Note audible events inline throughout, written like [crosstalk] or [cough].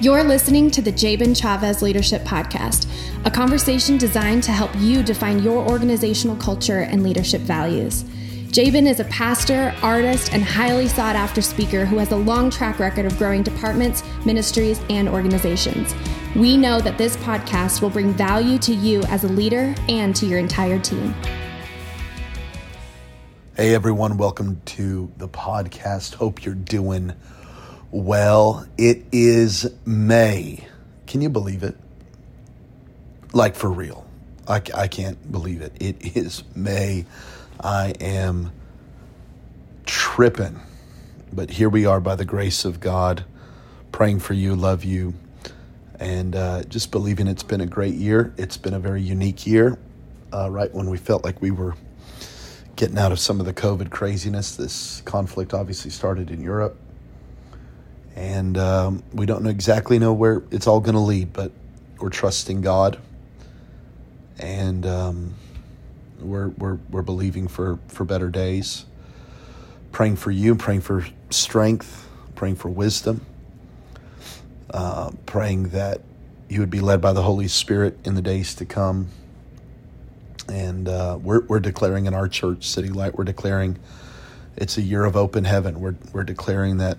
You're listening to the Jabin Chavez Leadership Podcast, a conversation designed to help you define your organizational culture and leadership values. Jabin is a pastor, artist, and highly sought after speaker who has a long track record of growing departments, ministries, and organizations. We know that this podcast will bring value to you as a leader and to your entire team. Hey everyone, welcome to the podcast. Hope you're doing well, it is May. Can you believe it? Like for real. I, I can't believe it. It is May. I am tripping. But here we are by the grace of God, praying for you, love you, and uh, just believing it's been a great year. It's been a very unique year. Uh, right when we felt like we were getting out of some of the COVID craziness, this conflict obviously started in Europe and um, we don't know exactly know where it's all going to lead, but we're trusting God, and um, we're we're we're believing for for better days. Praying for you, praying for strength, praying for wisdom, uh, praying that you would be led by the Holy Spirit in the days to come. And uh, we're we're declaring in our church, City Light, we're declaring it's a year of open heaven. We're we're declaring that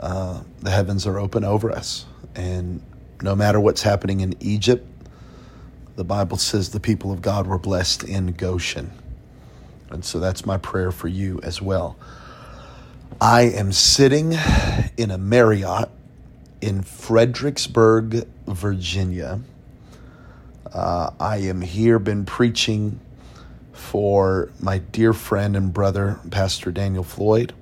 uh, the heavens are open over us. And no matter what's happening in Egypt, the Bible says the people of God were blessed in Goshen. And so that's my prayer for you as well. I am sitting in a Marriott in Fredericksburg, Virginia. Uh, I am here, been preaching for my dear friend and brother, Pastor Daniel Floyd.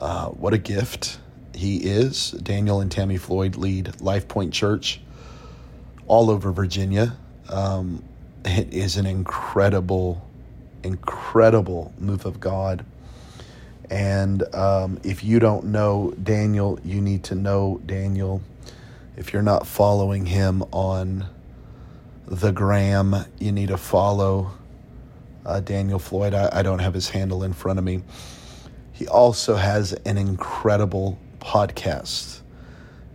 Uh, what a gift he is. Daniel and Tammy Floyd lead Life Point Church all over Virginia. Um, it is an incredible, incredible move of God. And um, if you don't know Daniel, you need to know Daniel. If you're not following him on the gram, you need to follow uh, Daniel Floyd. I, I don't have his handle in front of me. He also has an incredible podcast.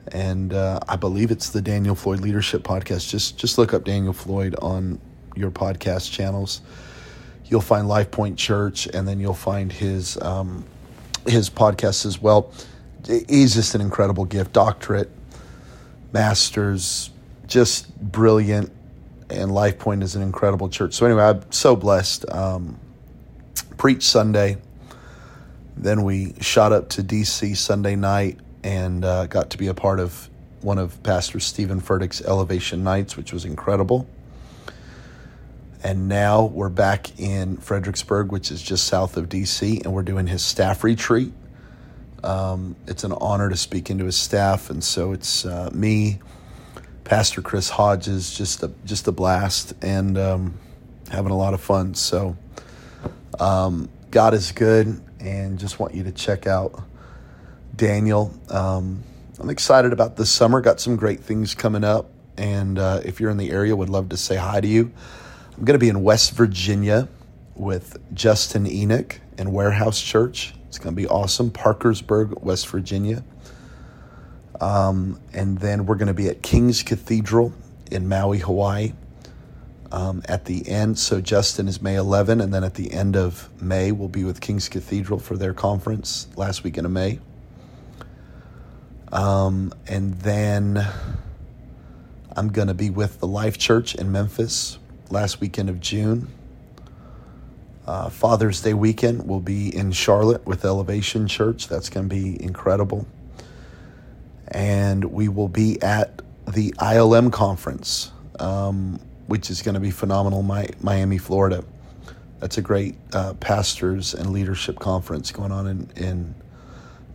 And uh, I believe it's the Daniel Floyd Leadership Podcast. Just just look up Daniel Floyd on your podcast channels. You'll find Life Point Church, and then you'll find his um, his podcast as well. He's just an incredible gift, doctorate, masters, just brilliant. And Life Point is an incredible church. So anyway, I'm so blessed. Um, preach Sunday then we shot up to DC Sunday night and uh, got to be a part of one of Pastor Stephen Furtick's Elevation Nights, which was incredible. And now we're back in Fredericksburg, which is just south of DC, and we're doing his staff retreat. Um, it's an honor to speak into his staff, and so it's uh, me, Pastor Chris Hodges, just a just a blast, and um, having a lot of fun. So um, God is good, and just want you to check out Daniel. Um, I'm excited about this summer. Got some great things coming up, and uh, if you're in the area, would love to say hi to you. I'm going to be in West Virginia with Justin Enoch and Warehouse Church. It's going to be awesome. Parkersburg, West Virginia. Um, and then we're going to be at King's Cathedral in Maui, Hawaii um, at the end. So Justin is May 11, and then at the end of May, we'll be with King's Cathedral for their conference last weekend of May. Um, and then I'm going to be with the Life Church in Memphis last weekend of June. Uh, Father's Day weekend will be in Charlotte with Elevation Church. That's going to be incredible. And we will be at the ILM conference. Um, which is going to be phenomenal. Miami, Florida. That's a great uh, pastors and leadership conference going on in, in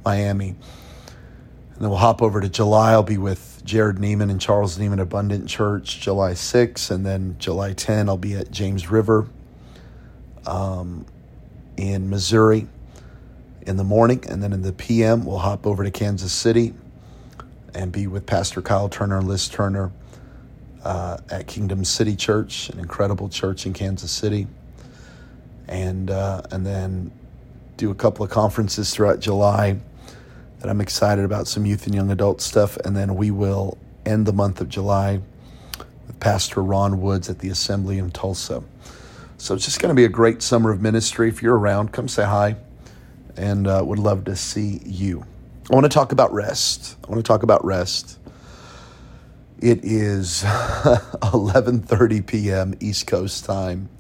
Miami. And then we'll hop over to July. I'll be with Jared Nieman and Charles Nieman Abundant Church July 6. And then July 10, I'll be at James River um, in Missouri in the morning. And then in the PM, we'll hop over to Kansas City and be with Pastor Kyle Turner and Liz Turner uh, at Kingdom City Church, an incredible church in Kansas City, and uh, and then do a couple of conferences throughout July, that I'm excited about some youth and young adult stuff. And then we will end the month of July with Pastor Ron Woods at the Assembly in Tulsa. So it's just going to be a great summer of ministry. If you're around, come say hi and uh, would love to see you. I want to talk about rest. I want to talk about rest. It is [laughs] 11:30 p.m. East Coast time.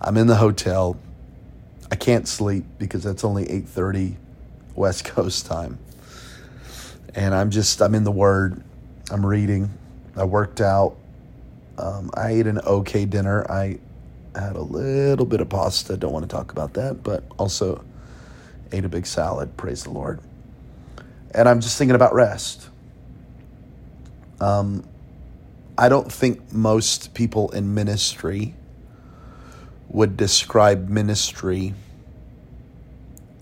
I'm in the hotel. I can't sleep because that's only 8:30 West Coast time. And I'm just I'm in the word. I'm reading. I worked out. Um, I ate an okay dinner. I had a little bit of pasta. Don't want to talk about that, but also ate a big salad. Praise the Lord. And I'm just thinking about rest. Um, I don't think most people in ministry would describe ministry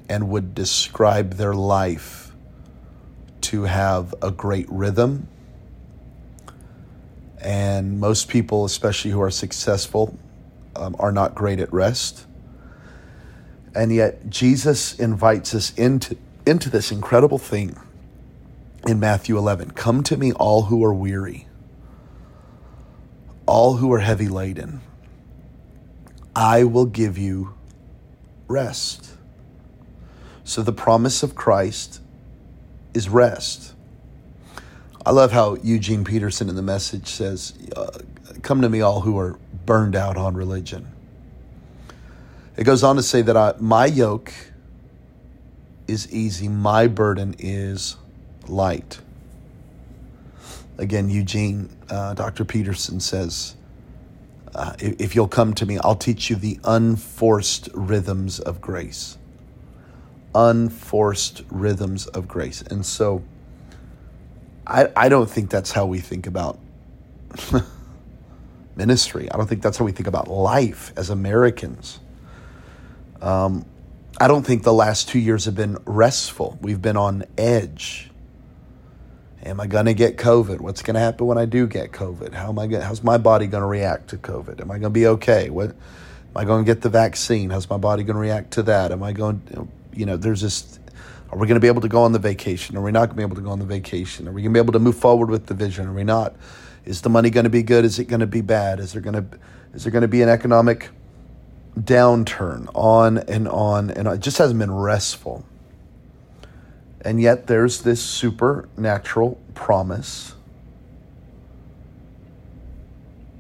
and would describe their life to have a great rhythm. And most people, especially who are successful, um, are not great at rest. And yet, Jesus invites us into, into this incredible thing in Matthew 11 Come to me, all who are weary, all who are heavy laden. I will give you rest. So, the promise of Christ is rest. I love how Eugene Peterson in the message says, uh, Come to me, all who are burned out on religion. It goes on to say that I, my yoke is easy, my burden is light. Again, Eugene, uh, Dr. Peterson says, uh, if you'll come to me, I'll teach you the unforced rhythms of grace. Unforced rhythms of grace. And so I, I don't think that's how we think about [laughs] ministry. I don't think that's how we think about life as Americans. Um, I don't think the last two years have been restful. We've been on edge. Am I going to get COVID? What's going to happen when I do get COVID? How am I going, how's my body going to react to COVID? Am I going to be okay? What am I going to get the vaccine? How's my body going to react to that? Am I going you know, there's just are we going to be able to go on the vacation? Are we not going to be able to go on the vacation? Are we going to be able to move forward with the vision? Are we not? Is the money going to be good? Is it going to be bad? Is there going to is there going to be an economic downturn on and on and on. It just hasn't been restful. And yet there's this supernatural promise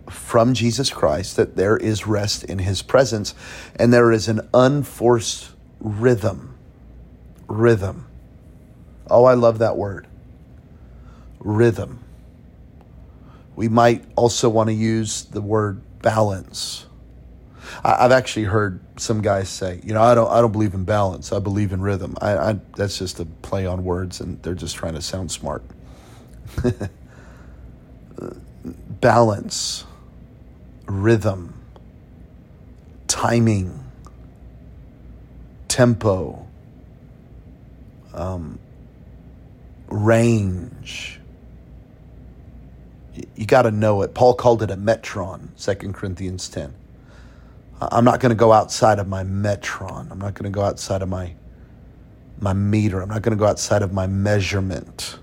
from Jesus Christ that there is rest in his presence and there is an unforced rhythm. Rhythm. Oh, I love that word. Rhythm. We might also want to use the word balance I've actually heard some guys say, you know, I don't, I don't believe in balance. I believe in rhythm. I, I that's just a play on words, and they're just trying to sound smart. [laughs] balance, rhythm, timing, tempo, um, range. You got to know it. Paul called it a metron, 2 Corinthians 10 I'm not going to go outside of my metron. I'm not going to go outside of my my meter. I'm not going to go outside of my measurement.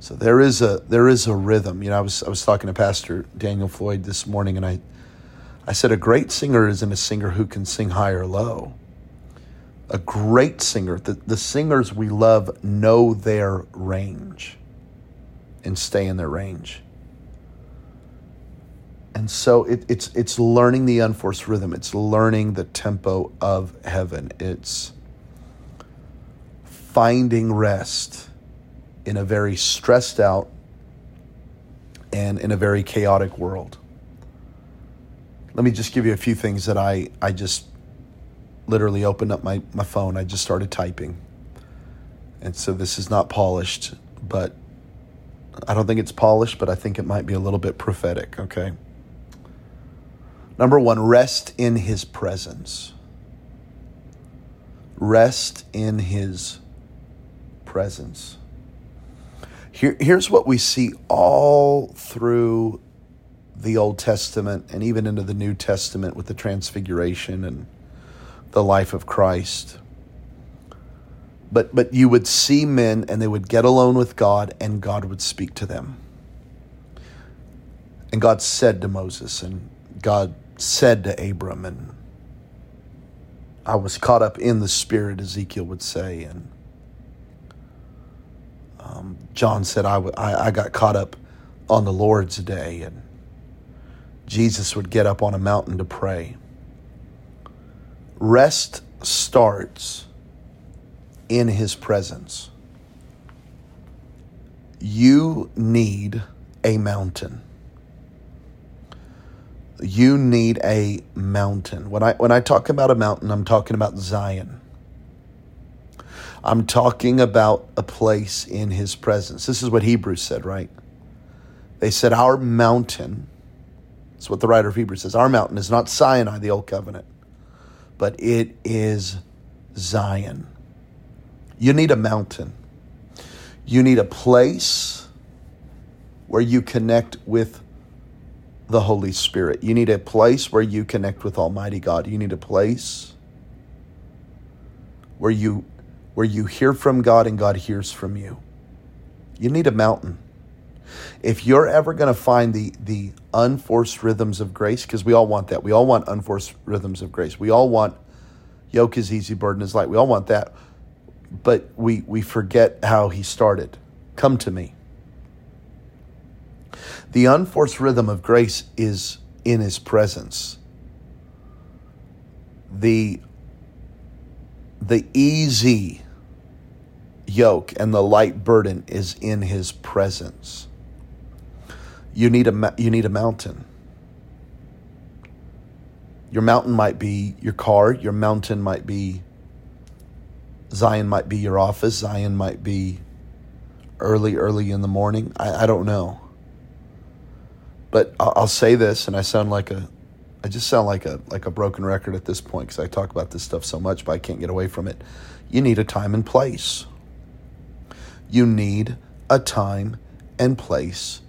So there is a there is a rhythm. You know, I was I was talking to Pastor Daniel Floyd this morning, and I I said a great singer isn't a singer who can sing high or low. A great singer, the, the singers we love know their range and stay in their range. And so it, it's it's learning the unforced rhythm. It's learning the tempo of heaven. It's finding rest in a very stressed out and in a very chaotic world. Let me just give you a few things that I, I just literally opened up my, my phone. I just started typing. And so this is not polished, but I don't think it's polished, but I think it might be a little bit prophetic, okay? Number one, rest in his presence. Rest in his presence. Here, here's what we see all through the Old Testament and even into the New Testament with the Transfiguration and the life of Christ. But, but you would see men and they would get alone with God and God would speak to them. And God said to Moses, and God said to Abram, and I was caught up in the Spirit, Ezekiel would say. And um, John said, I, w- I, I got caught up on the Lord's day. And Jesus would get up on a mountain to pray. Rest starts in his presence. You need a mountain. You need a mountain. When I when I talk about a mountain, I'm talking about Zion. I'm talking about a place in his presence. This is what Hebrews said, right? They said our mountain that's what the writer of Hebrews says. Our mountain is not Sinai, the old covenant, but it is Zion. You need a mountain. You need a place where you connect with the Holy Spirit. You need a place where you connect with Almighty God. You need a place where you where you hear from God and God hears from you. You need a mountain. If you're ever going to find the the unforced rhythms of grace, because we all want that. We all want unforced rhythms of grace. We all want yoke is easy, burden is light. We all want that. But we we forget how he started. Come to me. The unforced rhythm of grace is in his presence. The the easy yoke and the light burden is in his presence. You need a you need a mountain. Your mountain might be your car, your mountain might be Zion might be your office, Zion might be early early in the morning. I, I don't know. But I'll, say this and I sound like a I just sound like a like a broken record at this point because I talk about this stuff so much, but I can't get away from it. You need a time and place. You need a time and place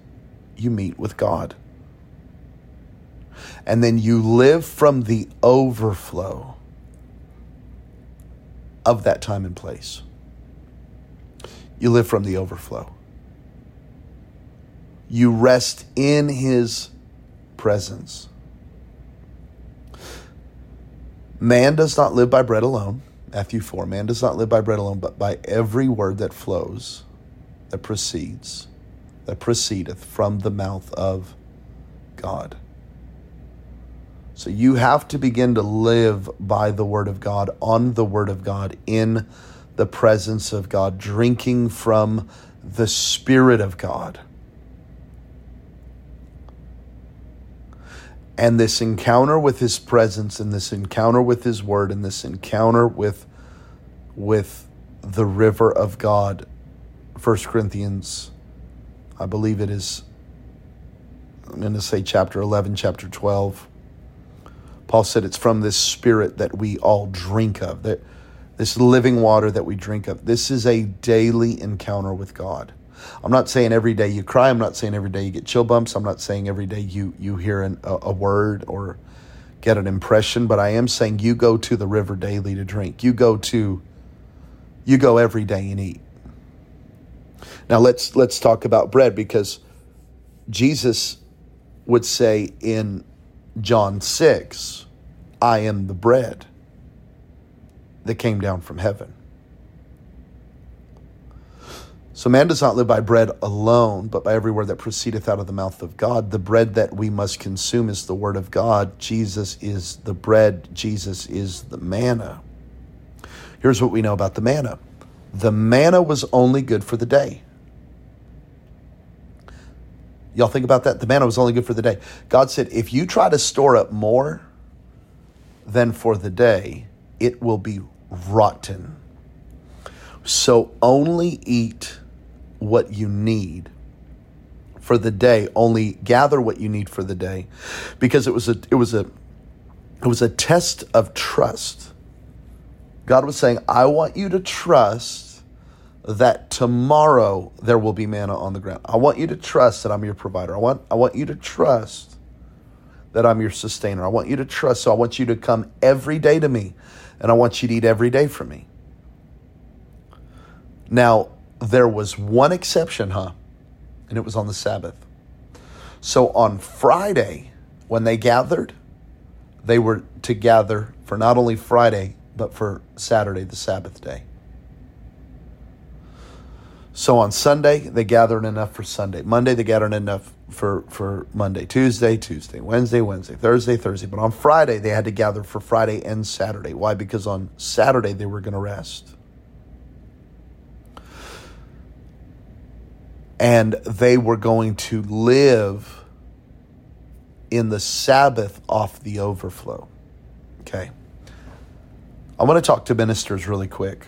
you meet with God. And then you live from the overflow of that time and place. You live from the overflow. You rest in His presence. Man does not live by bread alone. Matthew 4 Man does not live by bread alone, but by every word that flows, that proceeds, that proceedeth from the mouth of God. So you have to begin to live by the Word of God, on the Word of God, in the presence of God, drinking from the Spirit of God. And this encounter with His presence, and this encounter with His Word, and this encounter with, with the river of God, 1 Corinthians, I believe it is, I'm going to say chapter 11, chapter 12 Paul said it's from this spirit that we all drink of, that this living water that we drink of. This is a daily encounter with God. I'm not saying every day you cry. I'm not saying every day you get chill bumps. I'm not saying every day you you hear an, a, a word or get an impression. But I am saying you go to the river daily to drink. You go to you go every day and eat. Now let's let's talk about bread because Jesus would say in John 6, I am the bread that came down from heaven. So man does not live by bread alone, but by every word that proceedeth out of the mouth of God. The bread that we must consume is the word of God. Jesus is the bread, Jesus is the manna. Here's what we know about the manna the manna was only good for the day. Y'all think about that? The manna was only good for the day. God said, if you try to store up more than for the day, it will be rotten. So only eat what you need for the day. Only gather what you need for the day, because it was a it was a it was a test of trust. God was saying, "I want you to trust." that tomorrow there will be manna on the ground. I want you to trust that I'm your provider. I want I want you to trust that I'm your sustainer. I want you to trust. So I want you to come every day to me and I want you to eat every day from me. Now, there was one exception, huh? And it was on the Sabbath. So on Friday, when they gathered, they were to gather for not only Friday, but for Saturday, the Sabbath day. So on Sunday, they gathered enough for Sunday. Monday, they gathered enough for, for Monday. Tuesday, Tuesday. Wednesday, Wednesday. Thursday, Thursday. But on Friday, they had to gather for Friday and Saturday. Why? Because on Saturday, they were going to rest. And they were going to live in the Sabbath off the overflow. Okay. I want to talk to ministers really quick.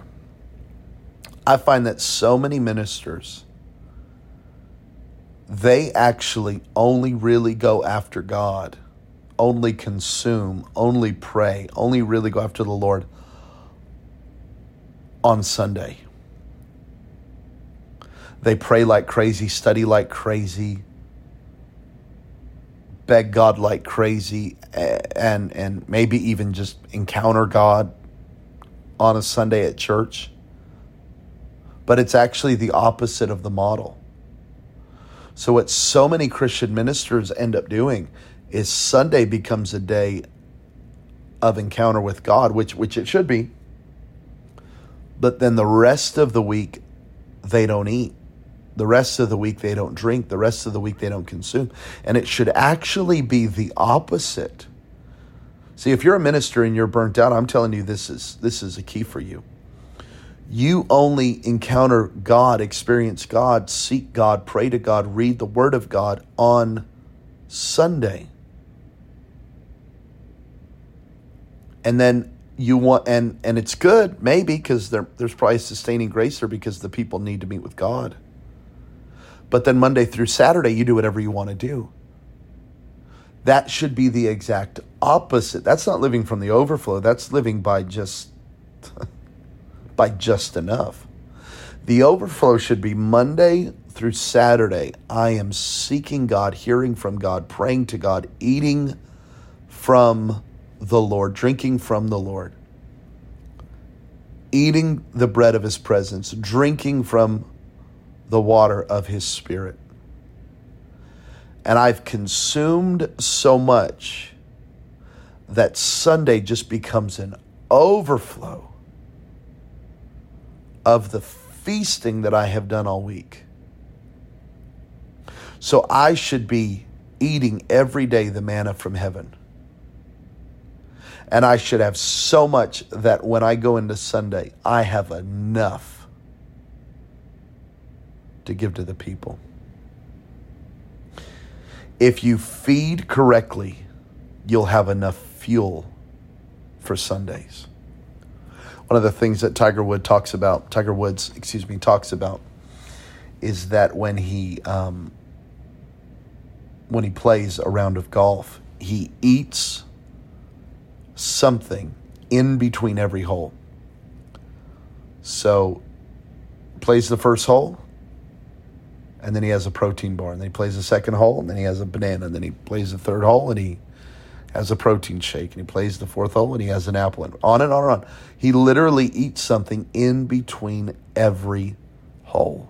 I find that so many ministers they actually only really go after God, only consume, only pray, only really go after the Lord on Sunday. They pray like crazy, study like crazy, beg God like crazy, and and maybe even just encounter God on a Sunday at church but it's actually the opposite of the model. So, what so many Christian ministers end up doing is Sunday becomes a day of encounter with God, which, which it should be. But then the rest of the week, they don't eat. The rest of the week, they don't drink. The rest of the week, they don't consume. And it should actually be the opposite. See, if you're a minister and you're burnt out, I'm telling you this is this is a key for you you only encounter God, experience God, seek God, pray to God, read the Word of God on Sunday. And then you want, and, and it's good, maybe, because there, there's probably sustaining grace there because the people need to meet with God. But then Monday through Saturday, you do whatever you want to do. That should be the exact opposite. That's not living from the overflow, that's living by just. [laughs] by just enough. The overflow should be Monday through Saturday. I am seeking God, hearing from God, praying to God, eating from the Lord, drinking from the Lord, eating the bread of His presence, drinking from the water of His Spirit. And I've consumed so much that Sunday just becomes an overflow of the feasting that I have done all week. So I should be eating every day the manna from heaven. And I should have so much that when I go into Sunday, I have enough to give to the people. If you feed correctly, you'll have enough fuel for Sundays one of the things that Tiger Wood talks about, Tiger Woods, excuse me, talks about, is that when he um, when he plays a round of golf, he eats something in between every hole. So plays the first hole, and then he has a protein bar, and then he plays the second hole, and then he has a banana, and then he plays the third hole, and he has a protein shake, and he plays the fourth hole, and he has an apple, and on and on and on. He literally eats something in between every hole.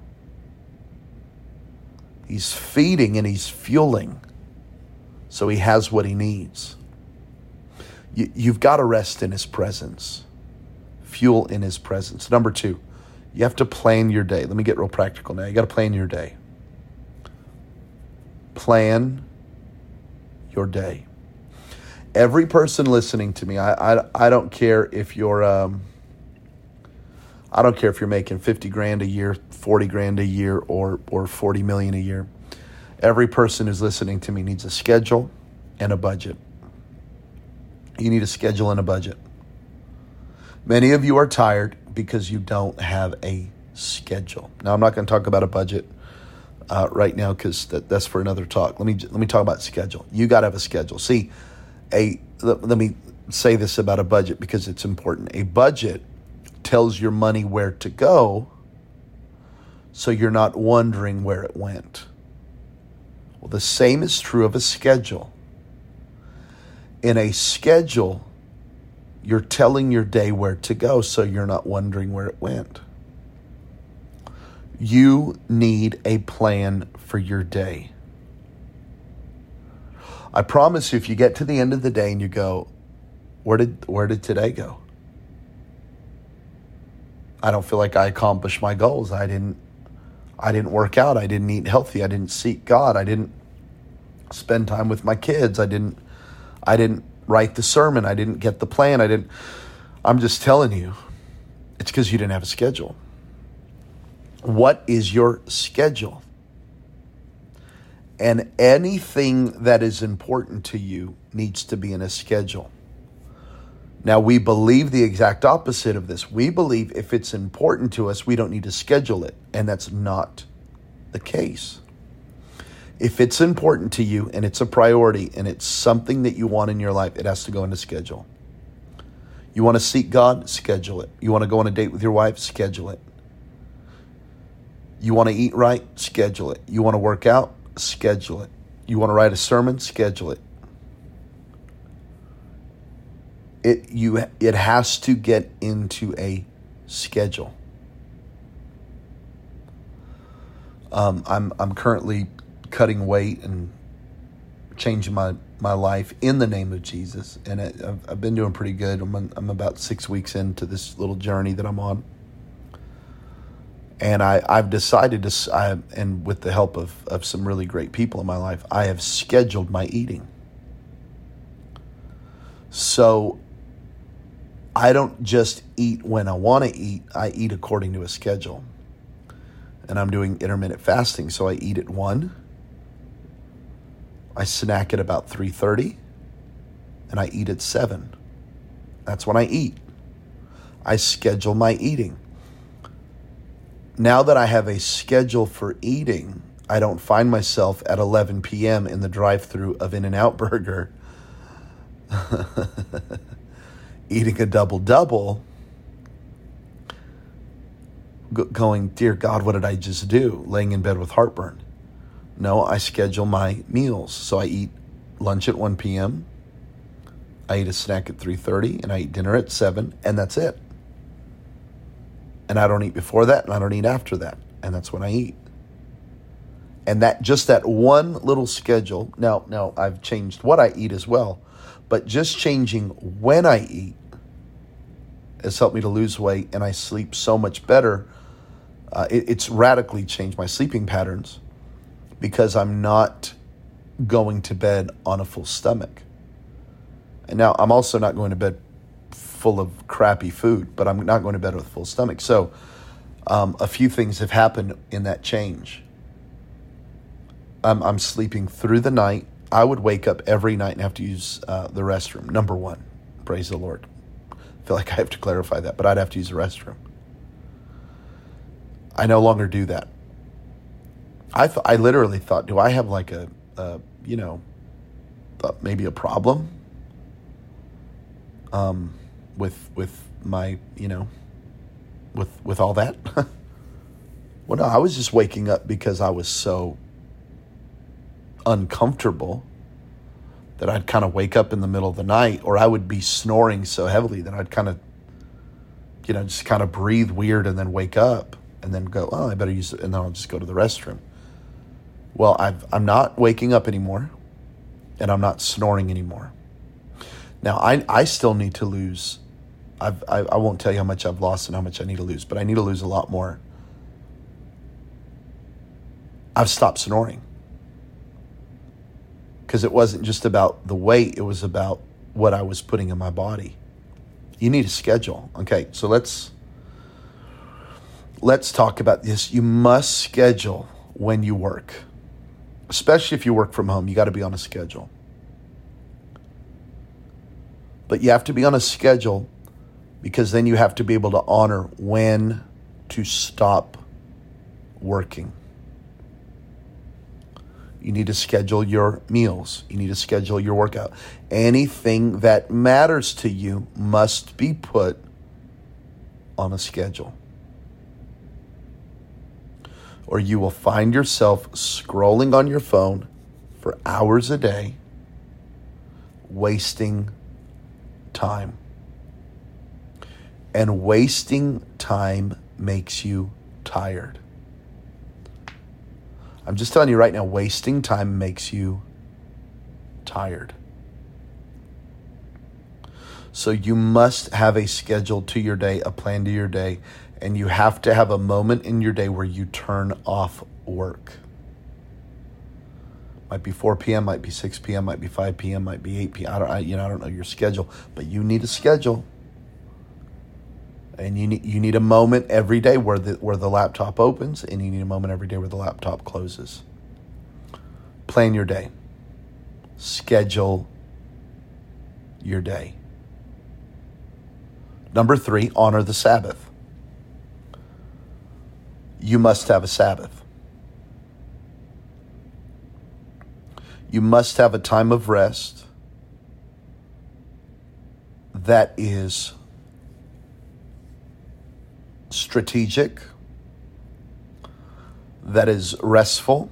He's feeding and he's fueling, so he has what he needs. You, you've got to rest in his presence, fuel in his presence. Number two, you have to plan your day. Let me get real practical now. You got to plan your day. Plan your day every person listening to me, I, I, I don't care if you're, um, I don't care if you're making 50 grand a year, 40 grand a year, or, or 40 million a year. Every person who's listening to me needs a schedule and a budget. You need a schedule and a budget. Many of you are tired because you don't have a schedule. Now, I'm not going to talk about a budget uh, right now because that, that's for another talk. Let me let me talk about schedule. You got to have a schedule. See, a let, let me say this about a budget because it's important. A budget tells your money where to go so you're not wondering where it went. Well, the same is true of a schedule. In a schedule, you're telling your day where to go so you're not wondering where it went. You need a plan for your day. I promise you, if you get to the end of the day and you go, where did where did today go? I don't feel like I accomplished my goals. I didn't I didn't work out. I didn't eat healthy. I didn't seek God. I didn't spend time with my kids. I didn't I didn't write the sermon. I didn't get the plan. I didn't I'm just telling you, it's because you didn't have a schedule. What is your schedule? And anything that is important to you needs to be in a schedule. Now, we believe the exact opposite of this. We believe if it's important to us, we don't need to schedule it. And that's not the case. If it's important to you and it's a priority and it's something that you want in your life, it has to go into schedule. You want to seek God? Schedule it. You want to go on a date with your wife? Schedule it. You want to eat right? Schedule it. You want to work out? schedule it. You want to write a sermon, schedule it. It you it has to get into a schedule. Um, I'm I'm currently cutting weight and changing my my life in the name of Jesus, and it, I've, I've been doing pretty good. I'm I'm about six weeks into this little journey that I'm on and I, I've decided to, I, and with the help of, of some really great people in my life, I have scheduled my eating. So I don't just eat when I want to eat, I eat according to a schedule. And I'm doing intermittent fasting, so I eat at 1. I snack at about 3:30 and I eat at 7. That's when I eat. I schedule my eating now that I have a schedule for eating, I don't find myself at 11 p.m. in the drive through of In N Out Burger [laughs] eating a double double, going, Dear God, what did I just do? Laying in bed with heartburn. No, I schedule my meals. So I eat lunch at 1 p.m., I eat a snack at 3:30 and I eat dinner at 7 and that's it and I don't eat before that and I don't eat after that. And that's when I eat. And that just that one little schedule. Now, now I've changed what I eat as well, but just changing when I eat has helped me to lose weight and I sleep so much better. Uh, it, it's radically changed my sleeping patterns because I'm not going to bed on a full stomach. And now I'm also not going to bed full of crappy food, but I'm not going to bed with a full stomach. So, um, a few things have happened in that change. I'm, I'm sleeping through the night. I would wake up every night and have to use uh, the restroom. Number one, praise the Lord. I feel like I have to clarify that, but I'd have to use the restroom. I no longer do that. I th- I literally thought, do I have like a, a you know, maybe a problem? Um, with with my you know with with all that? [laughs] Well no i was just waking up because i was so uncomfortable that i'd kind of wake up in the middle of the night or i would be snoring so heavily that i'd kind of you know just kind of breathe weird and then wake up and then go oh i better use it and then i'll just go to the restroom. Well I've, i'm not waking up anymore and i'm not snoring anymore. Now i, I still need to lose I've, I, I won't tell you how much I've lost and how much I need to lose, but I need to lose a lot more. I've stopped snoring because it wasn't just about the weight, it was about what I was putting in my body. You need a schedule. Okay, so let's let's talk about this. You must schedule when you work. Especially if you work from home, you got to be on a schedule. But you have to be on a schedule because then you have to be able to honor when to stop working. You need to schedule your meals. You need to schedule your workout. Anything that matters to you must be put on a schedule. Or you will find yourself scrolling on your phone for hours a day, wasting time. And wasting time makes you tired. I'm just telling you right now, wasting time makes you tired. So you must have a schedule to your day, a plan to your day, and you have to have a moment in your day where you turn off work. Might be 4 p.m., might be 6 p.m., might be 5 p.m., might be 8 p.m. I don't, I, you know, I don't know your schedule, but you need a schedule, and you need you need a moment every day where the where the laptop opens, and you need a moment every day where the laptop closes. Plan your day. Schedule your day. Number three, honor the Sabbath. You must have a Sabbath. You must have a time of rest that is strategic, that is restful,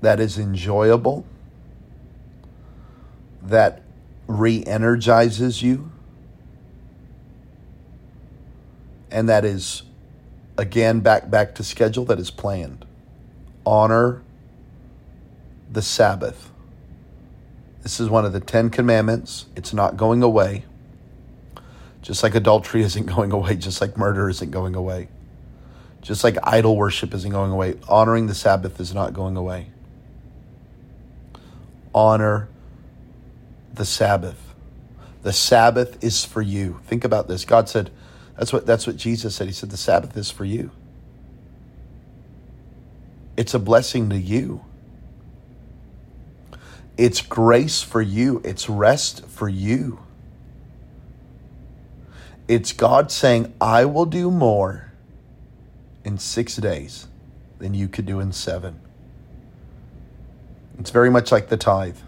that is enjoyable, that re energizes you and that is again back back to schedule that is planned. Honor the sabbath. This is one of the 10 commandments. It's not going away just like adultery [laughs] isn't going away just like murder isn't going away just like idol worship isn't going away honoring the sabbath is not going away honor the sabbath the sabbath is for you think about this god said that's what that's what Jesus said. He said the Sabbath is for you. It's a blessing to you. It's grace for you. It's rest for you. It's God saying, I will do more in six days than you could do in seven. It's very much like the tithe.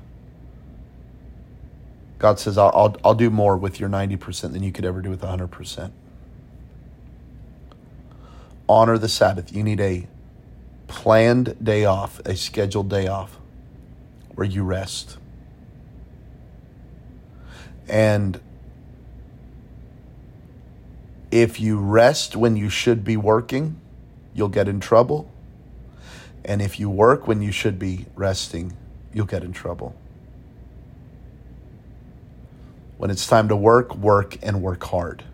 God says, I'll, I'll, I'll do more with your 90% than you could ever do with 100% honor the Sabbath. You need a planned day off, a scheduled day off where you rest. And if you rest when you should be working, you'll get in trouble. And if you work when you should be resting, you'll get in trouble. When it's time to work, work and work hard.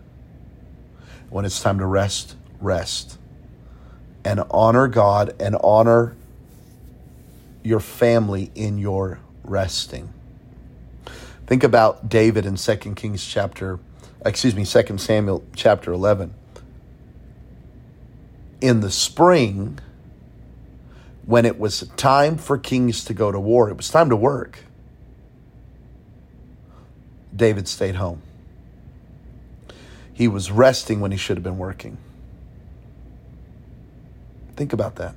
When it's time to rest, rest and honor God and honor your family in your resting. Think about David in 2 Kings chapter, excuse me, 2 Samuel chapter 11. In the spring, when it was time for kings to go to war, it was time to work. David stayed home. He was resting when he should have been working. Think about that.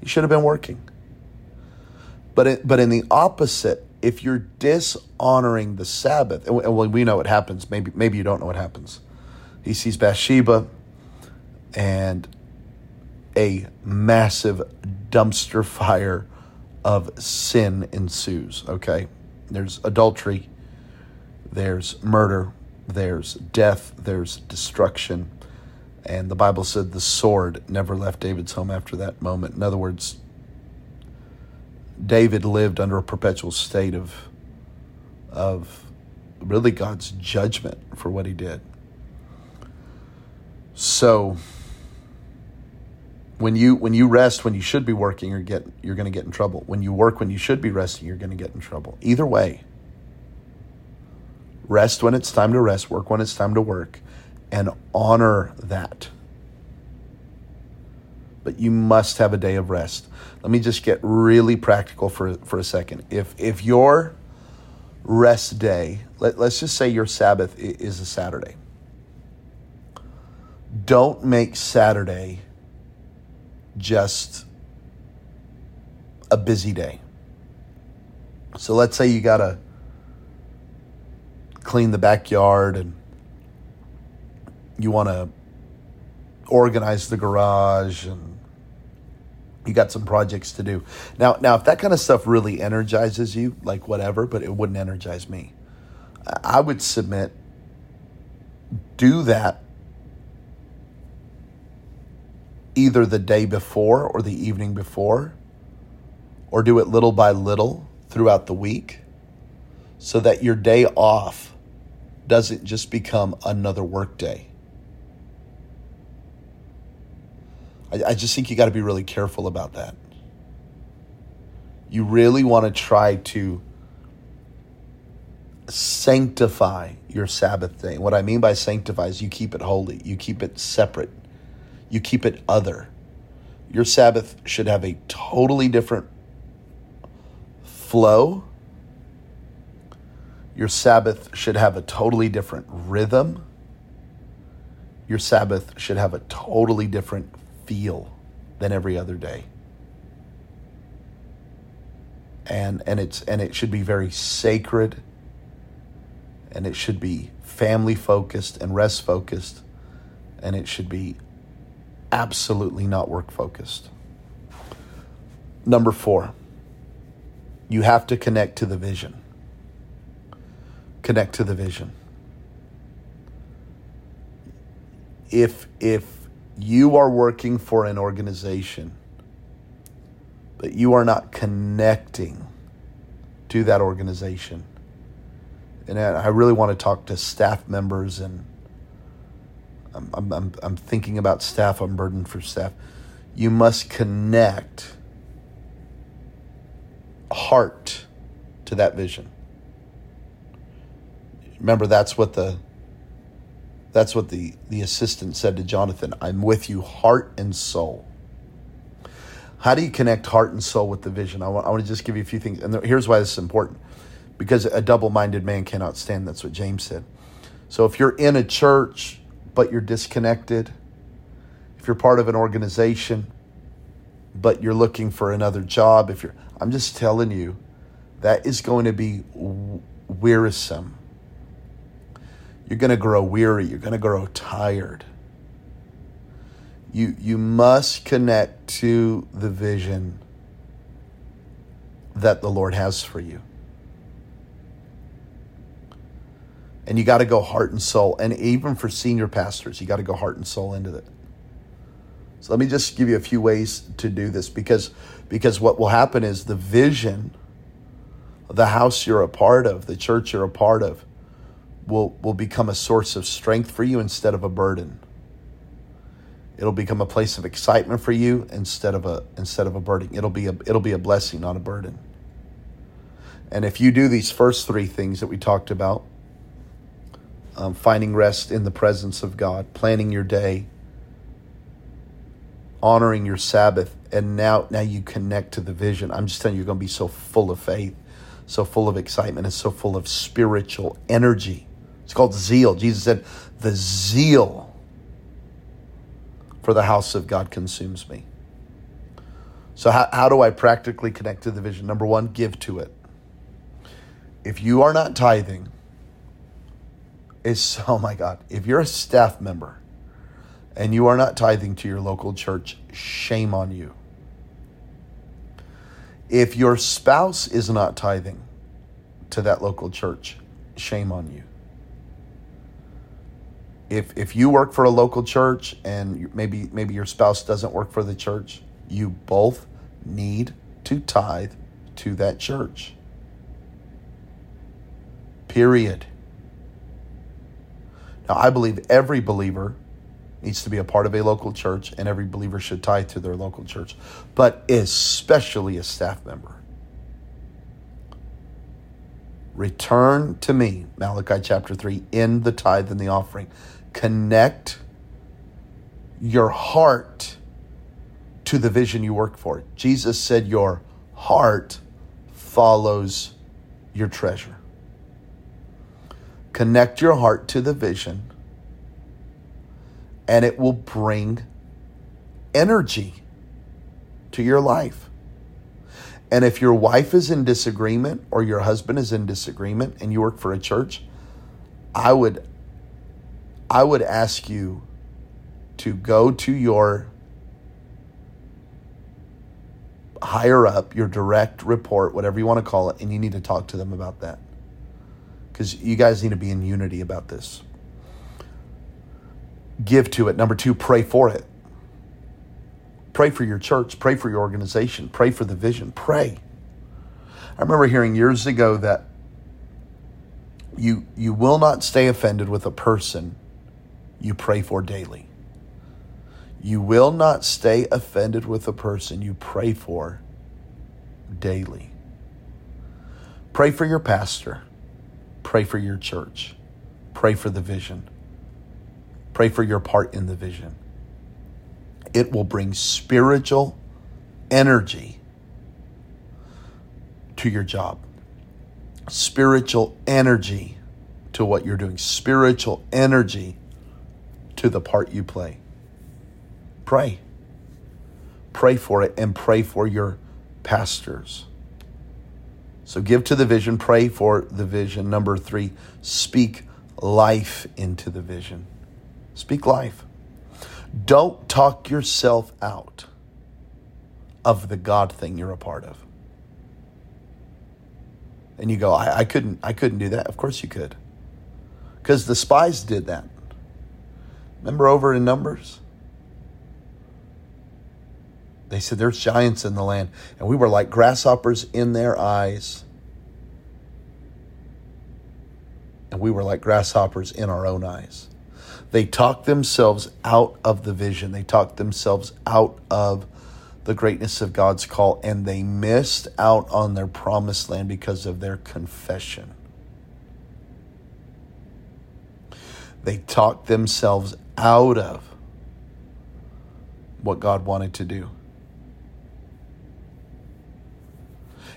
He should have been working. But it, but in the opposite, if you're dishonoring the Sabbath, and we know what happens. Maybe maybe you don't know what happens. He sees Bathsheba, and a massive dumpster fire of sin ensues. Okay, there's adultery, there's murder, there's death, there's destruction and the Bible said the sword never left David's home after that moment. In other words, David lived under a perpetual state of, of really God's judgment for what he did. So when you when you rest when you should be working, you're get you're going to get in trouble. When you work when you should be resting, you're going to get in trouble. Either way, rest when it's time to rest, work when it's time to work and honor that. But you must have a day of rest. Let me just get really practical for, for a second. If, if your rest day, let, let's just say your Sabbath is a Saturday, don't make Saturday just a busy day. So let's say you got to clean the backyard and you want to organize the garage and you got some projects to do. Now, now if that kind of stuff really energizes you, like whatever, but it wouldn't energize me. I would submit do that either the day before or the evening before, or do it little by little throughout the week so that your day off doesn't just become another work day. I, I just think you got to be really careful about that. You really want to try to sanctify your Sabbath day. What I mean by sanctify is you keep it holy, you keep it separate, you keep it other. Your Sabbath should have a totally different flow. Your Sabbath should have a totally different rhythm. Your Sabbath should have a totally different feel than every other day. And and it's and it should be very sacred and it should be family focused and rest focused and it should be absolutely not work focused. Number 4. You have to connect to the vision. Connect to the vision. If if you are working for an organization, but you are not connecting to that organization. And I really want to talk to staff members, and I'm, I'm, I'm thinking about staff, I'm burdened for staff. You must connect heart to that vision. Remember, that's what the that's what the, the assistant said to Jonathan I'm with you, heart and soul. How do you connect heart and soul with the vision? I want, I want to just give you a few things. And here's why this is important because a double minded man cannot stand. That's what James said. So if you're in a church, but you're disconnected, if you're part of an organization, but you're looking for another job, if you're, I'm just telling you, that is going to be wearisome you're going to grow weary. You're going to grow tired. You, you must connect to the vision that the Lord has for you. And you got to go heart and soul. And even for senior pastors, you got to go heart and soul into it. So let me just give you a few ways to do this because because what will happen is the vision the house you're a part of, the church you're a part of, will, will become a source of strength for you instead of a burden. It'll become a place of excitement for you instead of a instead of a burden. It'll be a it'll be a blessing, not a burden. And if you do these first three things that we talked about, um, finding rest in the presence of God, planning your day, honoring your Sabbath, and now now you connect to the vision. I'm just telling you, you're going to be so full of faith, so full of excitement, and so full of spiritual energy it's called zeal. Jesus said, The zeal for the house of God consumes me. So, how, how do I practically connect to the vision? Number one, give to it. If you are not tithing, it's, [laughs] oh my God, if you're a staff member and you are not tithing to your local church, shame on you. If your spouse is not tithing to that local church, shame on you if if you work for a local church and maybe maybe your spouse doesn't work for the church, you both need to tithe to that church. Period. Now, I believe every believer needs to be a part of a local church and every believer should tithe to their local church, but especially a staff member. Return to me, Malachi chapter 3, in the tithe and the offering connect your heart to the vision you work for. Jesus said, Your heart follows your treasure. Connect your heart to the vision, and it will bring energy to your life. And if your wife is in disagreement or your husband is in disagreement and you work for a church, I would I would ask you to go to your higher up, your direct report, whatever you want to call it, and you need to talk to them about that. Because you guys need to be in unity about this. Give to it. Number two, pray for it. Pray for your church. Pray for your organization. Pray for the vision. Pray. I remember hearing years ago that you, you will not stay offended with a person you pray for daily. You will not stay offended with the person you pray for daily. Pray for your pastor. Pray for your church. Pray for the vision. Pray for your part in the vision. It will bring spiritual energy to your job, spiritual energy to what you're doing, spiritual energy to the part you play. Pray. Pray for it and pray for your pastors. So give to the vision, pray for the vision. Number three, speak life into the vision. Speak life. Don't talk yourself out of the God thing you're a part of. And you go, I, I couldn't I couldn't do that. Of course you could. Because the spies did that. Remember over in Numbers? They said, There's giants in the land. And we were like grasshoppers in their eyes. And we were like grasshoppers in our own eyes. They talked themselves out of the vision, they talked themselves out of the greatness of God's call, and they missed out on their promised land because of their confession. They talked themselves out of what God wanted to do.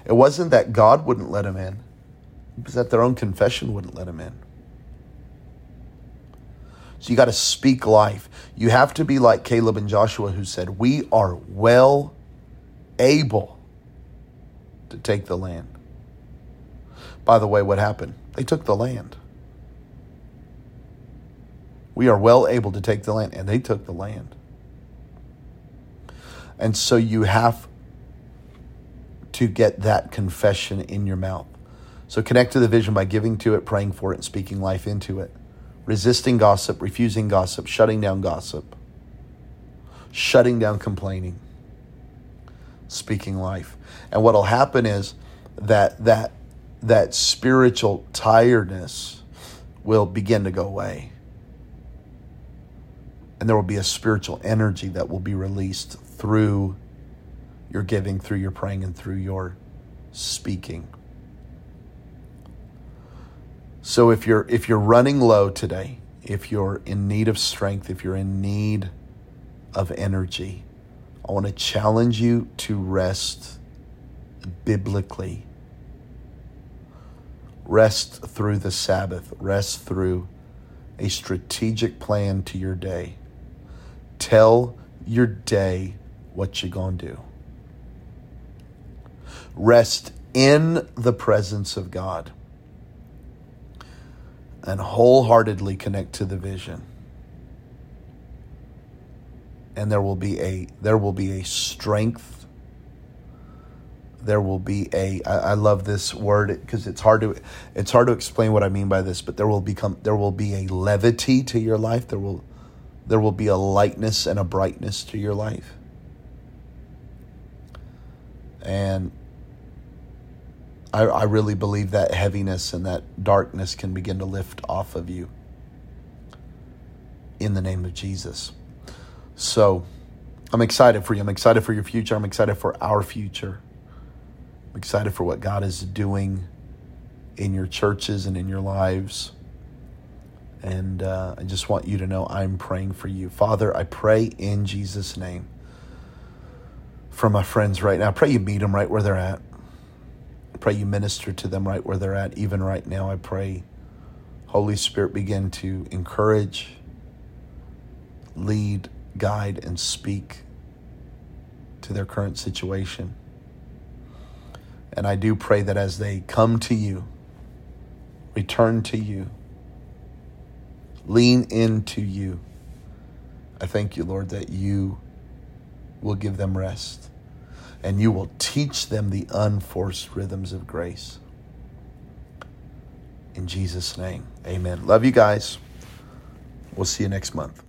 It wasn't that God wouldn't let them in, it was that their own confession wouldn't let them in. So you got to speak life. You have to be like Caleb and Joshua, who said, We are well able to take the land. By the way, what happened? They took the land. We are well able to take the land, and they took the land. And so you have to get that confession in your mouth. So connect to the vision by giving to it, praying for it, and speaking life into it. Resisting gossip, refusing gossip, shutting down gossip, shutting down complaining, speaking life. And what'll happen is that that that spiritual tiredness will begin to go away. And there will be a spiritual energy that will be released through your giving, through your praying, and through your speaking. So if you're if you're running low today, if you're in need of strength, if you're in need of energy, I want to challenge you to rest biblically. Rest through the Sabbath, rest through a strategic plan to your day. Tell your day what you're going to do. Rest in the presence of God and wholeheartedly connect to the vision. And there will be a there will be a strength. There will be a I, I love this word because it's hard to it's hard to explain what I mean by this, but there will become there will be a levity to your life. There will there will be a lightness and a brightness to your life. And I, I really believe that heaviness and that darkness can begin to lift off of you in the name of Jesus. So I'm excited for you. I'm excited for your future. I'm excited for our future. I'm excited for what God is doing in your churches and in your lives. And uh, I just want you to know I'm praying for you. Father, I pray in Jesus' name for my friends right now. I pray you meet them right where they're at pray you minister to them right where they're at, even right now. I pray, Holy Spirit, begin to encourage, lead, guide, and speak to their current situation. And I do pray that as they come to you, return to you, lean into you, I thank you, Lord, that you will give them rest and you will teach them the unforced rhythms of grace. In Jesus' name, amen. Love you guys. We'll see you next month.